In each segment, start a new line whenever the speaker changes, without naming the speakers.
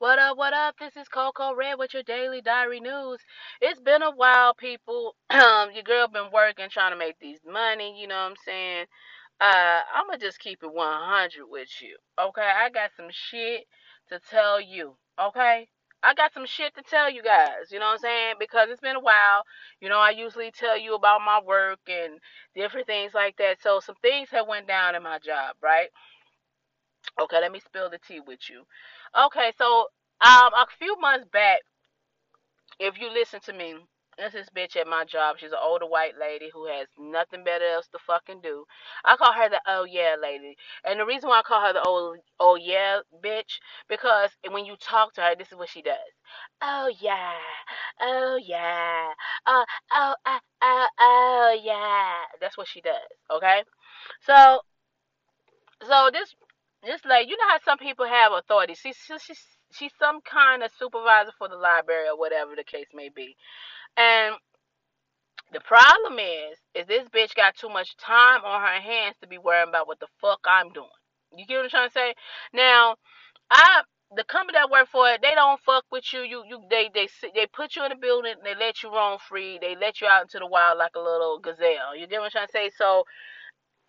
What up, what up? This is Coco Red with your daily diary news. It's been a while, people. Um, your girl been working, trying to make these money, you know what I'm saying? Uh, I'ma just keep it 100 with you. Okay, I got some shit to tell you. Okay? I got some shit to tell you guys, you know what I'm saying? Because it's been a while. You know, I usually tell you about my work and different things like that. So some things have went down in my job, right? Okay, let me spill the tea with you. Okay, so um a few months back, if you listen to me, there's this bitch at my job. She's an older white lady who has nothing better else to fucking do. I call her the oh yeah lady. And the reason why I call her the oh oh yeah bitch, because when you talk to her, this is what she does. Oh yeah. Oh yeah. Uh oh uh, oh oh yeah. That's what she does. Okay? So so this this like you know how some people have authority. She's she's she's some kind of supervisor for the library or whatever the case may be. And the problem is, is this bitch got too much time on her hands to be worrying about what the fuck I'm doing. You get what I'm trying to say? Now, I the company that work for, they don't fuck with you. You you they they they put you in a building, they let you roam free, they let you out into the wild like a little gazelle. You get what I'm trying to say? So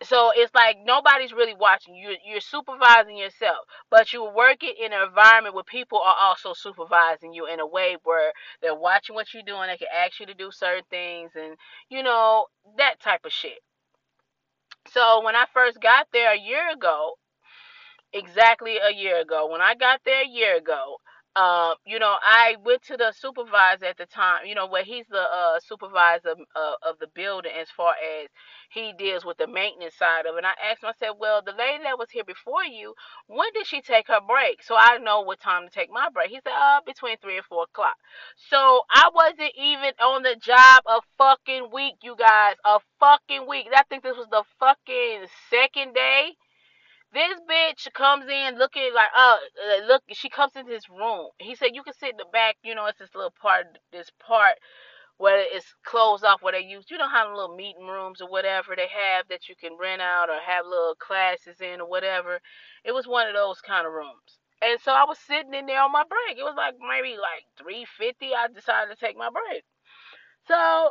so it's like nobody's really watching you. You're supervising yourself but you're working in an environment where people are also supervising you in a way where they're watching what you're doing. They can ask you to do certain things and you know that type of shit. So when i first got there a year ago exactly a year ago when i got there a year ago um, you know, I went to the supervisor at the time, you know, where he's the uh, supervisor uh, of the building as far as he deals with the maintenance side of it. And I asked him, I said, Well, the lady that was here before you, when did she take her break? So I know what time to take my break. He said, Uh, between three and four o'clock. So I wasn't even on the job a fucking week, you guys. A fucking week. I think this was the fucking second day this bitch comes in looking like, oh, uh, look, she comes into this room. He said, you can sit in the back, you know, it's this little part, this part where it's closed off where they use, you know, how the little meeting rooms or whatever they have that you can rent out or have little classes in or whatever. It was one of those kind of rooms. And so I was sitting in there on my break. It was like maybe like 350. I decided to take my break. So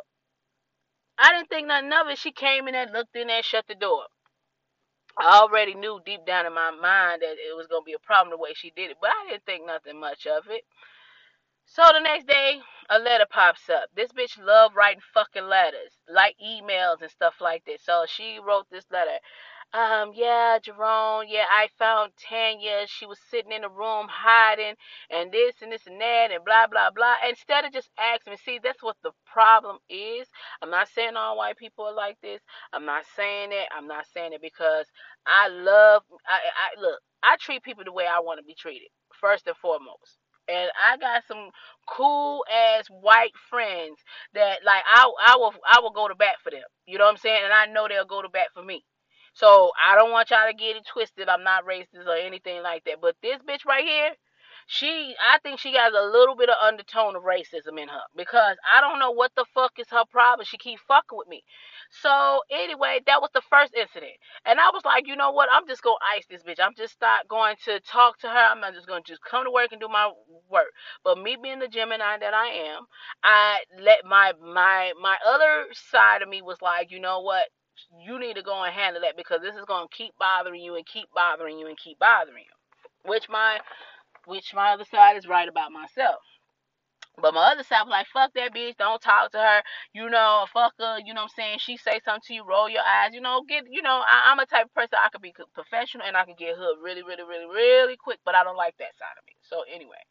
I didn't think nothing of it. She came in and looked in there, shut the door. I already knew deep down in my mind that it was gonna be a problem the way she did it, but I didn't think nothing much of it. So the next day, a letter pops up. This bitch love writing fucking letters, like emails and stuff like that. So she wrote this letter um, yeah, Jerome, yeah, I found Tanya. She was sitting in the room hiding and this and this and that and blah, blah, blah. Instead of just asking me, see, that's what the problem is. I'm not saying all white people are like this. I'm not saying it. I'm not saying it because I love, I, I look, I treat people the way I want to be treated, first and foremost and I got some cool ass white friends that like I I will I will go to bat for them. You know what I'm saying? And I know they'll go to bat for me. So I don't want y'all to get it twisted. I'm not racist or anything like that. But this bitch right here, she I think she has a little bit of undertone of racism in her because I don't know what the fuck is her problem. She keep fucking with me. So anyway, that was the first incident. And I was like, you know what? I'm just gonna ice this bitch. I'm just not going to talk to her. I'm not just gonna just come to work and do my work. But me being the Gemini that I am, I let my my my other side of me was like, you know what? You need to go and handle that because this is going to keep bothering you and keep bothering you and keep bothering you. Which my which my other side is right about myself. But my other side was like, fuck that bitch, don't talk to her, you know, fuck her, you know what I'm saying? She say something to you, roll your eyes, you know, get, you know, I, am a type of person I could be professional and I can get hooked really, really, really, really quick, but I don't like that side of me. So anyway,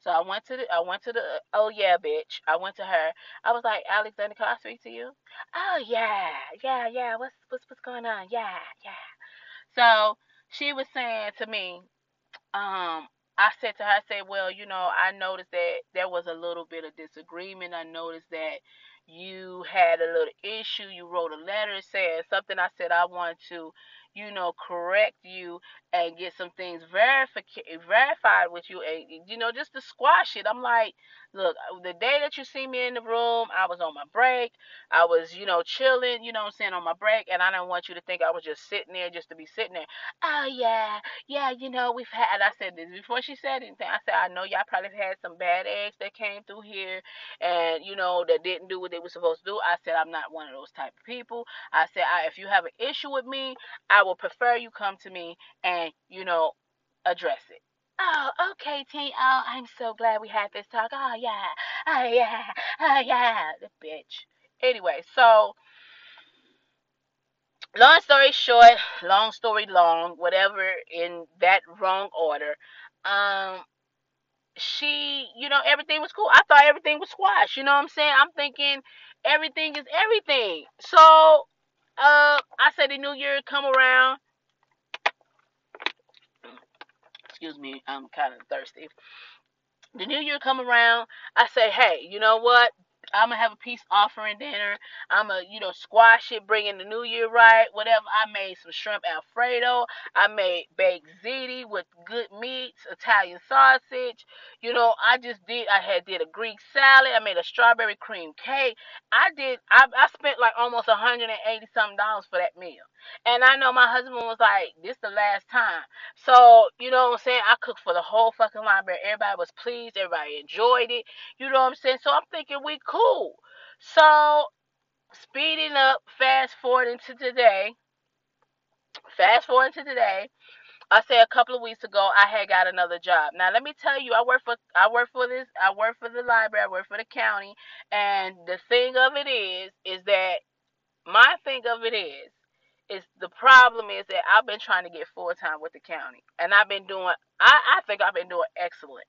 so I went to the, I went to the, oh yeah, bitch, I went to her. I was like, Alexander, can I speak to you? Oh yeah, yeah, yeah. What's what's what's going on? Yeah, yeah. So she was saying to me, um, I said to her, I said, well, you know, I noticed that there was a little bit of disagreement. I noticed that you had a little issue. You wrote a letter saying something. I said I want to, you know, correct you and get some things verifi- verified with you, and you know, just to squash it. I'm like, look, uh, the day that you see me in the room, I was on my break. I was, you know, chilling, you know I'm saying, on my break, and I didn't want you to think I was just sitting there just to be sitting there. Oh yeah, yeah, you know, we've had I said this before she said anything. I said, I know y'all probably had some bad eggs that came through here and you know that didn't do what they were supposed to do. I said I'm not one of those type of people. I said I, if you have an issue with me, I will prefer you come to me and you know address it. Oh, okay, T. Oh, I'm so glad we had this talk. Oh yeah, oh yeah, oh yeah, the bitch. Anyway, so long story short, long story long, whatever in that wrong order. Um, she, you know, everything was cool. I thought everything was squash. You know what I'm saying? I'm thinking everything is everything. So, uh, I said the new year come around. Excuse me, I'm kind of thirsty. The new year come around. I say, hey, you know what? I'm gonna have a peace offering dinner. I'm gonna, you know, squash it, bring in the new year right, whatever. I made some shrimp alfredo. I made baked ziti with good meats, Italian sausage. You know, I just did. I had did a Greek salad. I made a strawberry cream cake. I did. I, I spent like almost 180 something dollars for that meal. And I know my husband was like, "This the last time." So you know what I'm saying? I cooked for the whole fucking library. Everybody was pleased. Everybody enjoyed it. You know what I'm saying? So I'm thinking we cool. So speeding up, fast forward into today. Fast forward to today. I say a couple of weeks ago I had got another job. Now let me tell you, I work for I work for this I work for the library, I work for the county, and the thing of it is is that my thing of it is is the problem is that I've been trying to get full time with the county, and I've been doing. I I think I've been doing excellent,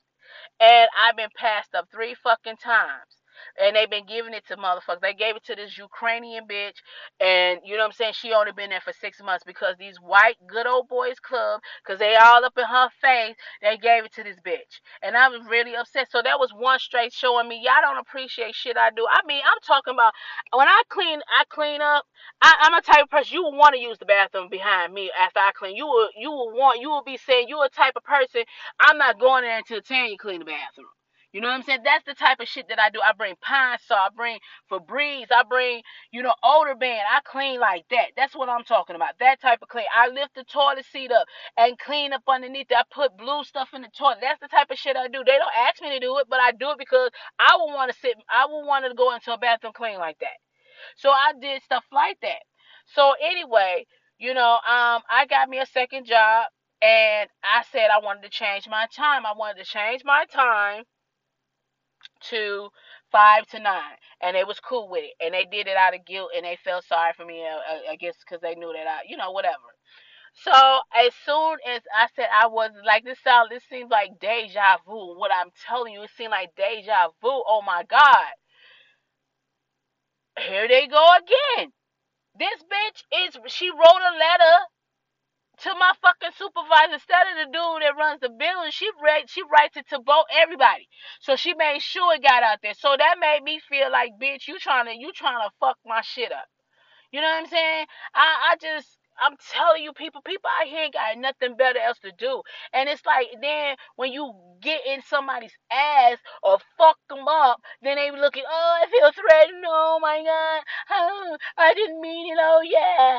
and I've been passed up three fucking times and they've been giving it to motherfuckers. They gave it to this Ukrainian bitch, and you know what I'm saying? She only been there for six months because these white good old boys club, because they all up in her face, they gave it to this bitch, and I was really upset. So that was one straight showing me y'all don't appreciate shit I do. I mean, I'm talking about when I clean, I clean up. I, I'm a type of person you will want to use the bathroom behind me after I clean. You will, you will want, you will be saying you're a type of person. I'm not going there until ten you clean the bathroom. You know what I'm saying? That's the type of shit that I do. I bring pine saw, I bring Febreze, I bring, you know, OdoBan. I clean like that. That's what I'm talking about. That type of clean. I lift the toilet seat up and clean up underneath it. I put blue stuff in the toilet. That's the type of shit I do. They don't ask me to do it, but I do it because I would want to sit, I would want to go into a bathroom clean like that. So I did stuff like that. So anyway, you know, um, I got me a second job and I said I wanted to change my time. I wanted to change my time to five to nine, and they was cool with it, and they did it out of guilt, and they felt sorry for me, uh, uh, I guess, because they knew that I, you know, whatever. So as soon as I said I was like this sound, this seems like deja vu. What I'm telling you, it seemed like deja vu. Oh my God. Here they go again. This bitch is she wrote a letter to my fucking supervisor instead of the dude that runs the building. She read, she writes it to both everybody. So she made sure it got out there. So that made me feel like, bitch, you trying to you trying to fuck my shit up. You know what I'm saying? I I just I'm telling you, people, people out here ain't got nothing better else to do. And it's like then when you get in somebody's ass or fuck them up, then they be looking, oh, I feel threatened. Oh my God, oh, I didn't mean it. Oh yeah, yeah,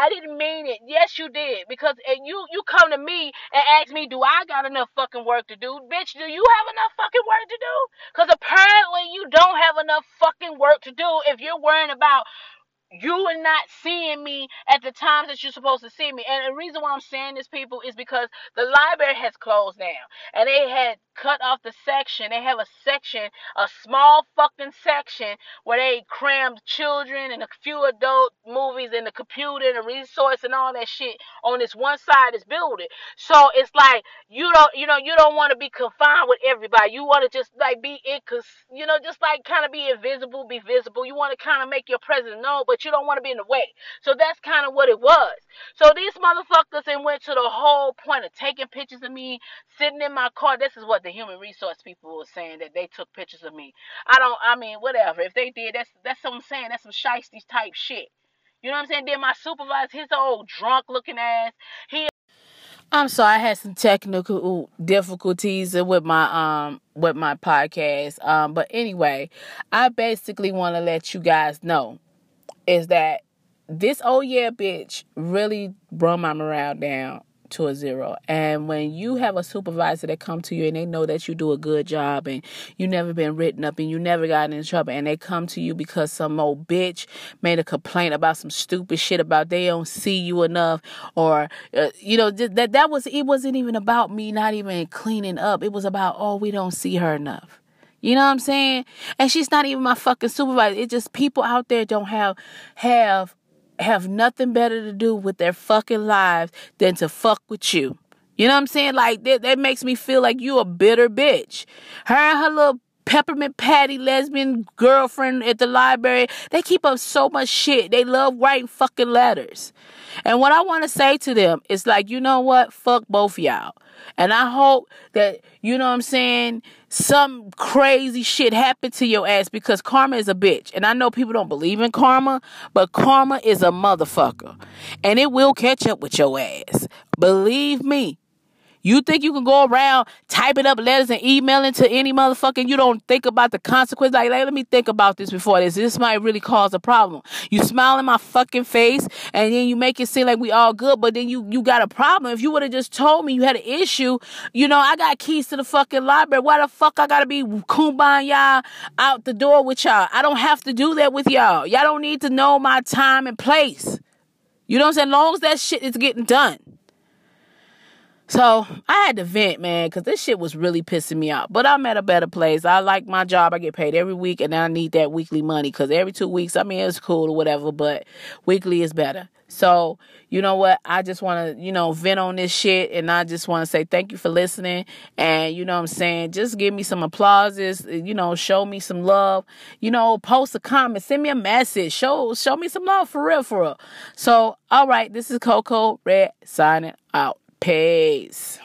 I didn't mean it. Yes, you did because and you you come to me and ask me, do I got enough fucking work to do, bitch? Do you have enough fucking work to do? Because apparently you don't have enough fucking work to do if you're worrying about you are not seeing me at the times that you're supposed to see me. And the reason why I'm saying this, people, is because the library has closed down. And they had cut off the section. They have a section, a small fucking section, where they crammed children and a few adult movies and the computer and the resource and all that shit on this one side of this building. So it's like you don't, you know, you don't want to be confined with everybody. You want to just like be in, cause you know, just like kind of be invisible, be visible. You want to kind of make your presence known, but you don't want to be in the way. So that's kind of what it was. So these motherfuckers and went to the whole point of taking pictures of me sitting in my car. This is what the human resource people were saying that they took pictures of me. I don't. I mean, whatever. If they did, that's that's what I'm saying. That's some shiesty type shit. You know what I'm saying? Then my supervisor, his old drunk looking ass, he I'm sorry, I had some technical difficulties with my um with my podcast. Um, but anyway, I basically want to let you guys know is that this oh yeah bitch really brought my morale down to a zero. And when you have a supervisor that come to you and they know that you do a good job and you never been written up and you never got in trouble and they come to you because some old bitch made a complaint about some stupid shit about they don't see you enough or uh, you know that that was it wasn't even about me not even cleaning up. It was about oh we don't see her enough. You know what I'm saying? And she's not even my fucking supervisor. It's just people out there don't have have have nothing better to do with their fucking lives than to fuck with you. You know what I'm saying? Like that, that makes me feel like you a bitter bitch. Her and her little peppermint patty lesbian girlfriend at the library, they keep up so much shit. They love writing fucking letters. And what I want to say to them is like, you know what? Fuck both y'all. And I hope that, you know what I'm saying, some crazy shit happened to your ass because karma is a bitch. And I know people don't believe in karma, but karma is a motherfucker. And it will catch up with your ass. Believe me. You think you can go around typing up letters and emailing to any motherfucker you don't think about the consequence? Like, like, let me think about this before this. This might really cause a problem. You smile in my fucking face and then you make it seem like we all good, but then you, you got a problem. If you would have just told me you had an issue, you know, I got keys to the fucking library. Why the fuck I gotta be kumbaya out the door with y'all? I don't have to do that with y'all. Y'all don't need to know my time and place. You know what I'm saying? As long as that shit is getting done. So I had to vent, man, because this shit was really pissing me off. But I'm at a better place. I like my job. I get paid every week, and I need that weekly money because every two weeks, I mean, it's cool or whatever, but weekly is better. So, you know what? I just want to, you know, vent on this shit. And I just want to say thank you for listening. And, you know what I'm saying? Just give me some applauses, you know, show me some love, you know, post a comment, send me a message, show, show me some love for real, for real. So, all right, this is Coco Red signing out. Peace.